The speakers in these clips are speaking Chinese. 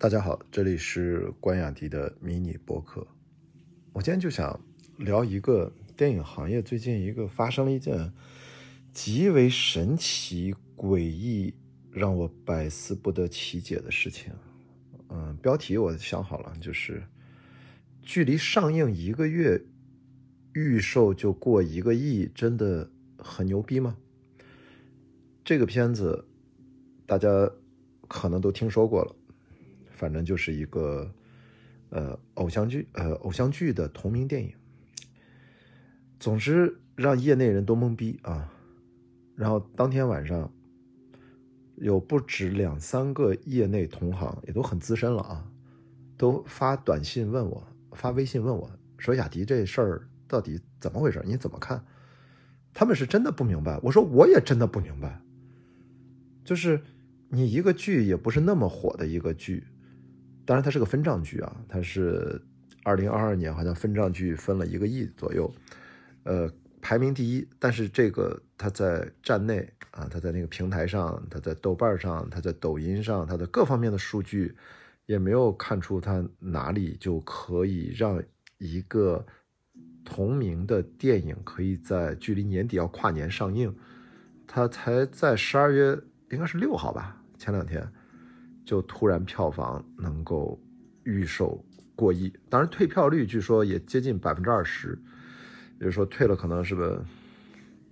大家好，这里是关雅迪的迷你播客。我今天就想聊一个电影行业最近一个发生了一件极为神奇、诡异、让我百思不得其解的事情。嗯，标题我想好了，就是距离上映一个月，预售就过一个亿，真的很牛逼吗？这个片子大家可能都听说过了。反正就是一个，呃，偶像剧，呃，偶像剧的同名电影。总之让业内人都懵逼啊！然后当天晚上，有不止两三个业内同行，也都很资深了啊，都发短信问我，发微信问我说：“雅迪，这事儿到底怎么回事？你怎么看？”他们是真的不明白。我说我也真的不明白。就是你一个剧也不是那么火的一个剧。当然，它是个分账剧啊，它是二零二二年好像分账剧分了一个亿左右，呃，排名第一。但是这个它在站内啊，它在那个平台上，它在豆瓣上，它在抖音上，它的各方面的数据也没有看出它哪里就可以让一个同名的电影可以在距离年底要跨年上映，它才在十二月应该是六号吧，前两天。就突然票房能够预售过亿，当然退票率据说也接近百分之二十，也就是说退了可能是个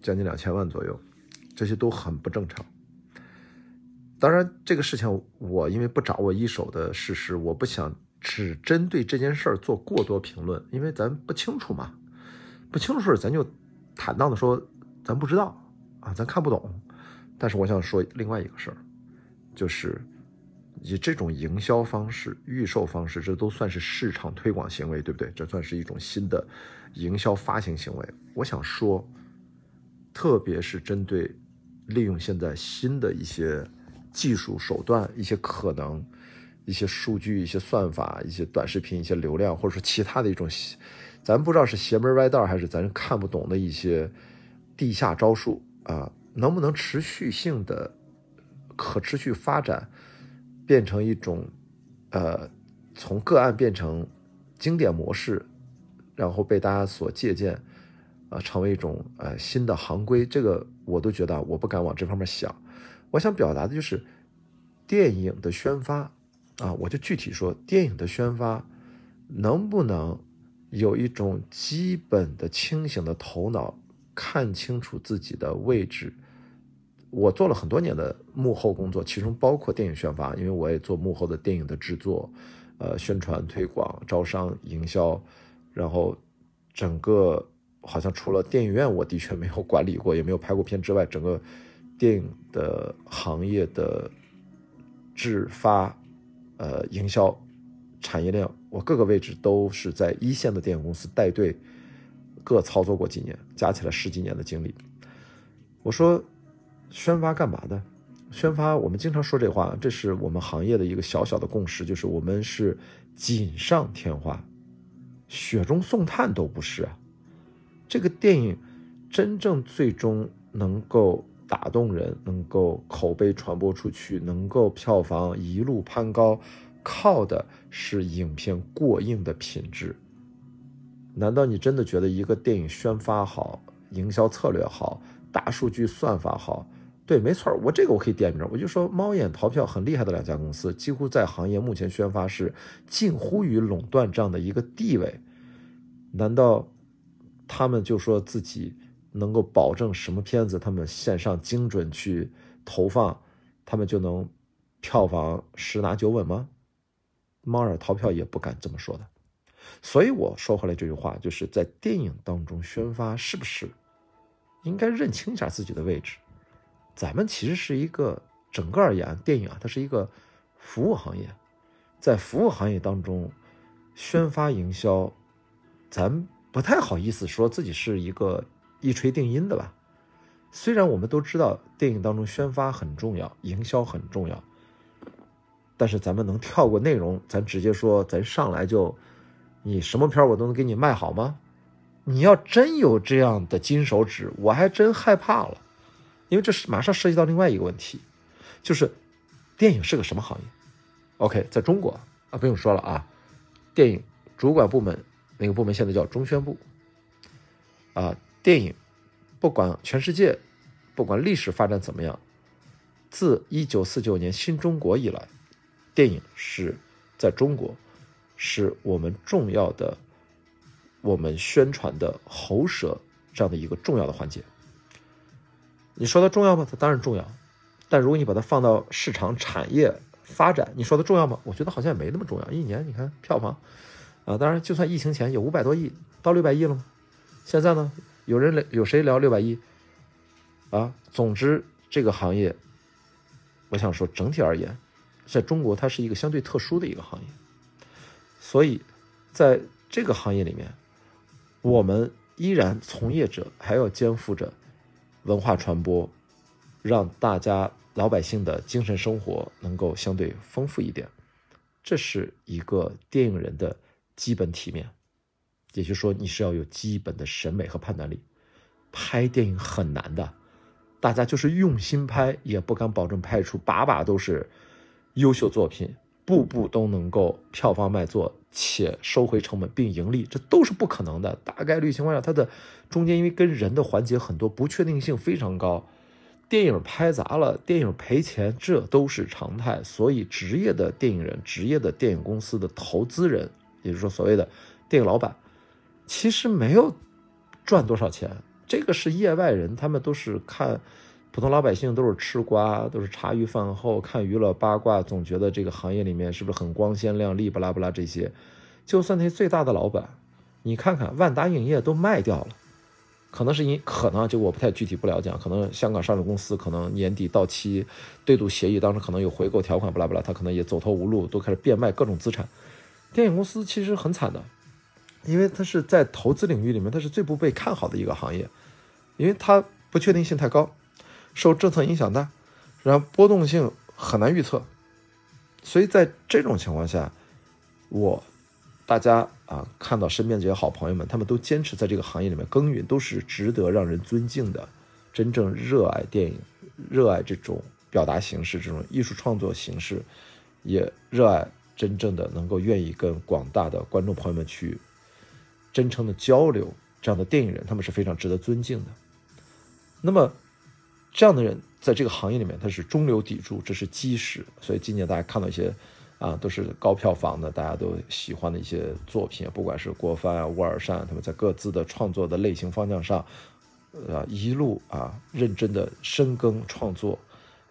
将近两千万左右，这些都很不正常。当然这个事情我因为不掌握一手的事实，我不想只针对这件事儿做过多评论，因为咱不清楚嘛，不清楚咱就坦荡的说咱不知道啊，咱看不懂。但是我想说另外一个事儿，就是。以这种营销方式、预售方式，这都算是市场推广行为，对不对？这算是一种新的营销发行行为。我想说，特别是针对利用现在新的一些技术手段、一些可能、一些数据、一些算法、一些短视频、一些流量，或者说其他的一种，咱不知道是邪门歪道还是咱看不懂的一些地下招数啊，能不能持续性的、可持续发展？变成一种，呃，从个案变成经典模式，然后被大家所借鉴，呃，成为一种呃新的行规。这个我都觉得我不敢往这方面想。我想表达的就是电影的宣发啊，我就具体说电影的宣发能不能有一种基本的清醒的头脑，看清楚自己的位置。我做了很多年的幕后工作，其中包括电影宣发，因为我也做幕后的电影的制作，呃，宣传推广、招商、营销，然后整个好像除了电影院我的确没有管理过，也没有拍过片之外，整个电影的行业的制发、呃，营销、产业链，我各个位置都是在一线的电影公司带队，各操作过几年，加起来十几年的经历。我说。宣发干嘛的？宣发，我们经常说这话，这是我们行业的一个小小的共识，就是我们是锦上添花，雪中送炭都不是啊。这个电影真正最终能够打动人，能够口碑传播出去，能够票房一路攀高，靠的是影片过硬的品质。难道你真的觉得一个电影宣发好，营销策略好，大数据算法好？对，没错我这个我可以点名，我就说猫眼淘票很厉害的两家公司，几乎在行业目前宣发是近乎于垄断这样的一个地位。难道他们就说自己能够保证什么片子他们线上精准去投放，他们就能票房十拿九稳吗？猫眼淘票也不敢这么说的。所以我说回来这句话，就是在电影当中宣发是不是应该认清一下自己的位置？咱们其实是一个整个而言，电影啊，它是一个服务行业，在服务行业当中，宣发营销，咱不太好意思说自己是一个一锤定音的吧。虽然我们都知道电影当中宣发很重要，营销很重要，但是咱们能跳过内容，咱直接说，咱上来就，你什么片我都能给你卖好吗？你要真有这样的金手指，我还真害怕了。因为这是马上涉及到另外一个问题，就是电影是个什么行业？OK，在中国啊，不用说了啊，电影主管部门那个部门现在叫中宣部啊，电影不管全世界，不管历史发展怎么样，自一九四九年新中国以来，电影是在中国是我们重要的。我们宣传的喉舌这样的一个重要的环节，你说它重要吗？它当然重要，但如果你把它放到市场产业发展，你说它重要吗？我觉得好像也没那么重要。一年你看票房啊，当然就算疫情前有五百多亿，到六百亿了吗？现在呢，有人聊有谁聊六百亿啊？总之，这个行业，我想说整体而言，在中国它是一个相对特殊的一个行业，所以在这个行业里面。我们依然从业者还要肩负着文化传播，让大家老百姓的精神生活能够相对丰富一点，这是一个电影人的基本体面。也就是说，你是要有基本的审美和判断力。拍电影很难的，大家就是用心拍，也不敢保证拍出把把都是优秀作品。步步都能够票房卖座且收回成本并盈利，这都是不可能的。大概率情况下，它的中间因为跟人的环节很多，不确定性非常高。电影拍砸了，电影赔钱，这都是常态。所以，职业的电影人、职业的电影公司的投资人，也就是说所谓的电影老板，其实没有赚多少钱。这个是业外人，他们都是看。普通老百姓都是吃瓜，都是茶余饭后看娱乐八卦，总觉得这个行业里面是不是很光鲜亮丽？不拉不拉这些，就算那最大的老板，你看看万达影业都卖掉了，可能是因可能就我不太具体不了解，可能香港上市公司可能年底到期对赌协议，当时可能有回购条款，不拉不拉，他可能也走投无路，都开始变卖各种资产。电影公司其实很惨的，因为它是在投资领域里面，它是最不被看好的一个行业，因为它不确定性太高。受政策影响大，然后波动性很难预测，所以在这种情况下，我大家啊看到身边这些好朋友们，他们都坚持在这个行业里面耕耘，都是值得让人尊敬的，真正热爱电影、热爱这种表达形式、这种艺术创作形式，也热爱真正的能够愿意跟广大的观众朋友们去真诚的交流这样的电影人，他们是非常值得尊敬的。那么。这样的人在这个行业里面，他是中流砥柱，这是基石。所以今年大家看到一些，啊，都是高票房的，大家都喜欢的一些作品，不管是郭帆啊、乌尔善，他们在各自的创作的类型方向上，啊，一路啊认真的深耕创作，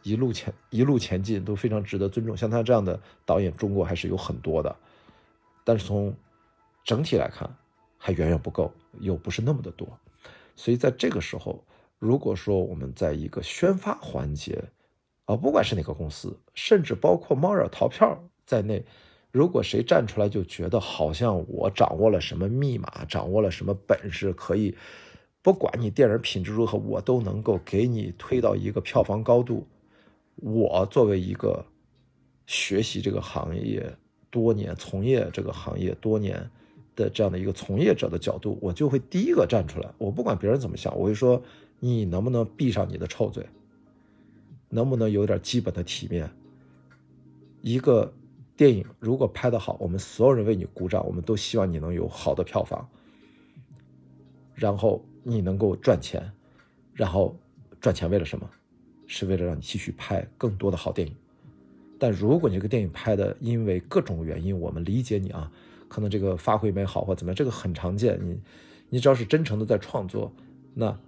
一路前一路前进，都非常值得尊重。像他这样的导演，中国还是有很多的，但是从整体来看，还远远不够，又不是那么的多。所以在这个时候。如果说我们在一个宣发环节，啊，不管是哪个公司，甚至包括猫眼淘票在内，如果谁站出来就觉得好像我掌握了什么密码，掌握了什么本事，可以不管你电影品质如何，我都能够给你推到一个票房高度。我作为一个学习这个行业多年、从业这个行业多年的这样的一个从业者的角度，我就会第一个站出来。我不管别人怎么想，我会说。你能不能闭上你的臭嘴？能不能有点基本的体面？一个电影如果拍得好，我们所有人为你鼓掌，我们都希望你能有好的票房，然后你能够赚钱，然后赚钱为了什么？是为了让你继续拍更多的好电影。但如果你这个电影拍的因为各种原因，我们理解你啊，可能这个发挥没好或怎么样，这个很常见。你你只要是真诚的在创作，那。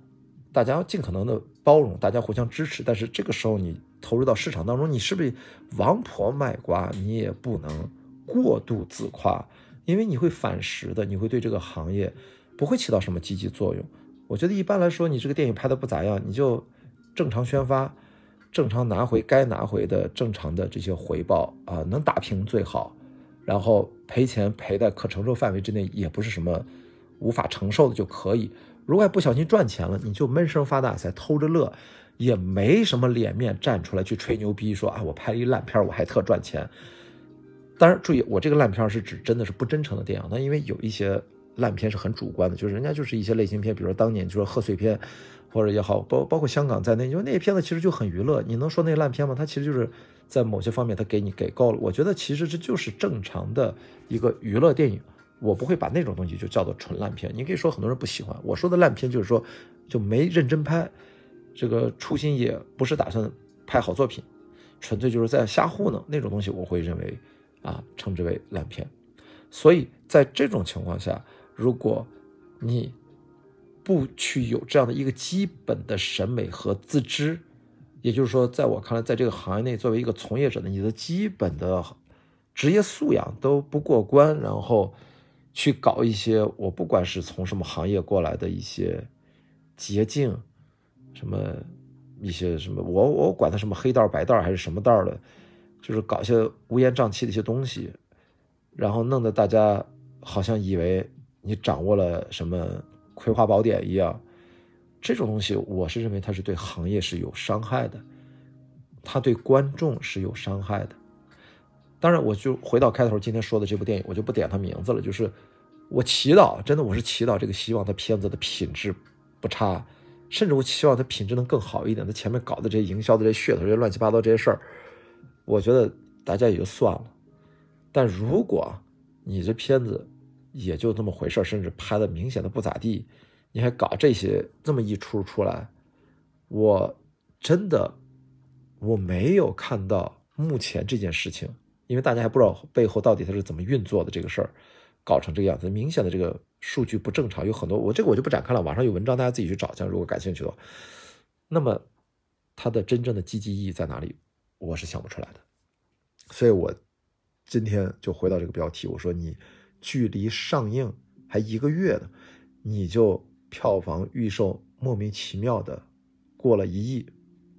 大家要尽可能的包容，大家互相支持。但是这个时候你投入到市场当中，你是不是王婆卖瓜？你也不能过度自夸，因为你会反噬的，你会对这个行业不会起到什么积极作用。我觉得一般来说，你这个电影拍的不咋样，你就正常宣发，正常拿回该拿回的正常的这些回报啊，能打平最好。然后赔钱赔在可承受范围之内，也不是什么无法承受的就可以。如果还不小心赚钱了，你就闷声发大财，偷着乐，也没什么脸面站出来去吹牛逼，说啊我拍了一烂片，我还特赚钱。当然注意，我这个烂片是指真的是不真诚的电影。那因为有一些烂片是很主观的，就是人家就是一些类型片，比如说当年就说贺岁片，或者也好，包包括香港在内，因为那些片子其实就很娱乐。你能说那烂片吗？它其实就是在某些方面它给你给够了，我觉得其实这就是正常的一个娱乐电影。我不会把那种东西就叫做纯烂片。你可以说很多人不喜欢，我说的烂片就是说就没认真拍，这个初心也不是打算拍好作品，纯粹就是在瞎糊弄那种东西，我会认为啊称之为烂片。所以在这种情况下，如果你不去有这样的一个基本的审美和自知，也就是说，在我看来，在这个行业内作为一个从业者的，你的基本的职业素养都不过关，然后。去搞一些我不管是从什么行业过来的一些捷径，什么一些什么我我管它什么黑道白道还是什么道的，就是搞些乌烟瘴气的一些东西，然后弄得大家好像以为你掌握了什么葵花宝典一样，这种东西我是认为它是对行业是有伤害的，它对观众是有伤害的。当然，我就回到开头今天说的这部电影，我就不点它名字了。就是我祈祷，真的我是祈祷这个，希望它片子的品质不差，甚至我希望它品质能更好一点。它前面搞的这些营销的这些噱头、这些乱七八糟这些事儿，我觉得大家也就算了。但如果你这片子也就这么回事甚至拍的明显的不咋地，你还搞这些这么一出出来，我真的我没有看到目前这件事情。因为大家还不知道背后到底它是怎么运作的这个事儿，搞成这个样子，明显的这个数据不正常，有很多我这个我就不展开了，网上有文章，大家自己去找。像如果感兴趣的话，那么它的真正的积极意义在哪里？我是想不出来的。所以我今天就回到这个标题，我说你距离上映还一个月呢，你就票房预售莫名其妙的过了一亿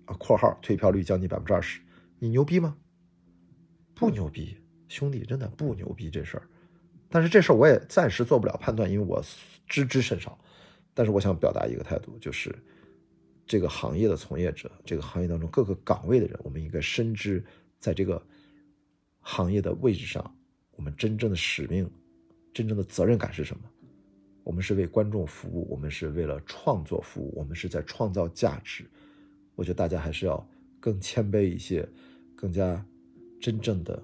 啊（括号退票率将近百分之二十），你牛逼吗？不牛逼，兄弟，真的不牛逼这事儿。但是这事儿我也暂时做不了判断，因为我知之甚少。但是我想表达一个态度，就是这个行业的从业者，这个行业当中各个岗位的人，我们应该深知，在这个行业的位置上，我们真正的使命、真正的责任感是什么？我们是为观众服务，我们是为了创作服务，我们是在创造价值。我觉得大家还是要更谦卑一些，更加。真正的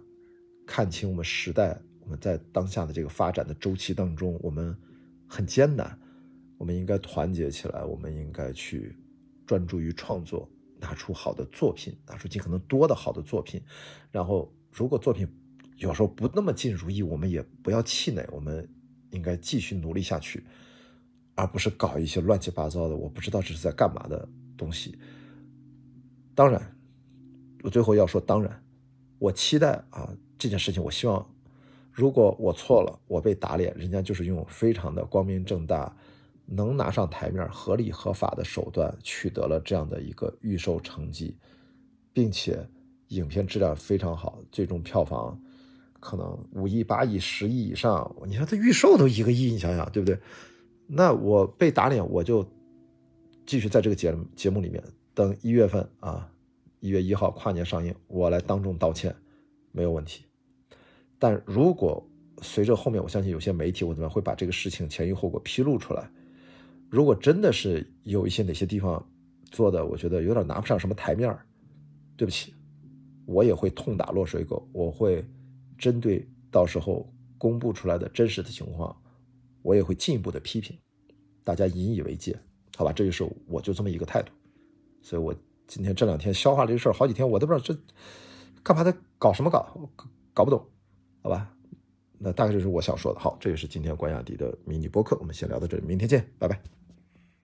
看清我们时代，我们在当下的这个发展的周期当中，我们很艰难，我们应该团结起来，我们应该去专注于创作，拿出好的作品，拿出尽可能多的好的作品。然后，如果作品有时候不那么尽如意，我们也不要气馁，我们应该继续努力下去，而不是搞一些乱七八糟的，我不知道这是在干嘛的东西。当然，我最后要说，当然。我期待啊，这件事情，我希望，如果我错了，我被打脸，人家就是用非常的光明正大，能拿上台面、合理合法的手段取得了这样的一个预售成绩，并且影片质量非常好，最终票房可能五亿、八亿、十亿以上。你说他预售都一个亿，你想想对不对？那我被打脸，我就继续在这个节节目里面等一月份啊。一月一号跨年上映，我来当众道歉，没有问题。但如果随着后面，我相信有些媒体我怎么会把这个事情前因后果披露出来。如果真的是有一些哪些地方做的，我觉得有点拿不上什么台面对不起，我也会痛打落水狗，我会针对到时候公布出来的真实的情况，我也会进一步的批评，大家引以为戒，好吧？这就是我就这么一个态度，所以我。今天这两天消化这个事儿好几天，我都不知道这干嘛在，搞什么搞，搞不懂，好吧？那大概就是我想说的。好，这也是今天关雅迪的迷你播客，我们先聊到这里，明天见，拜拜。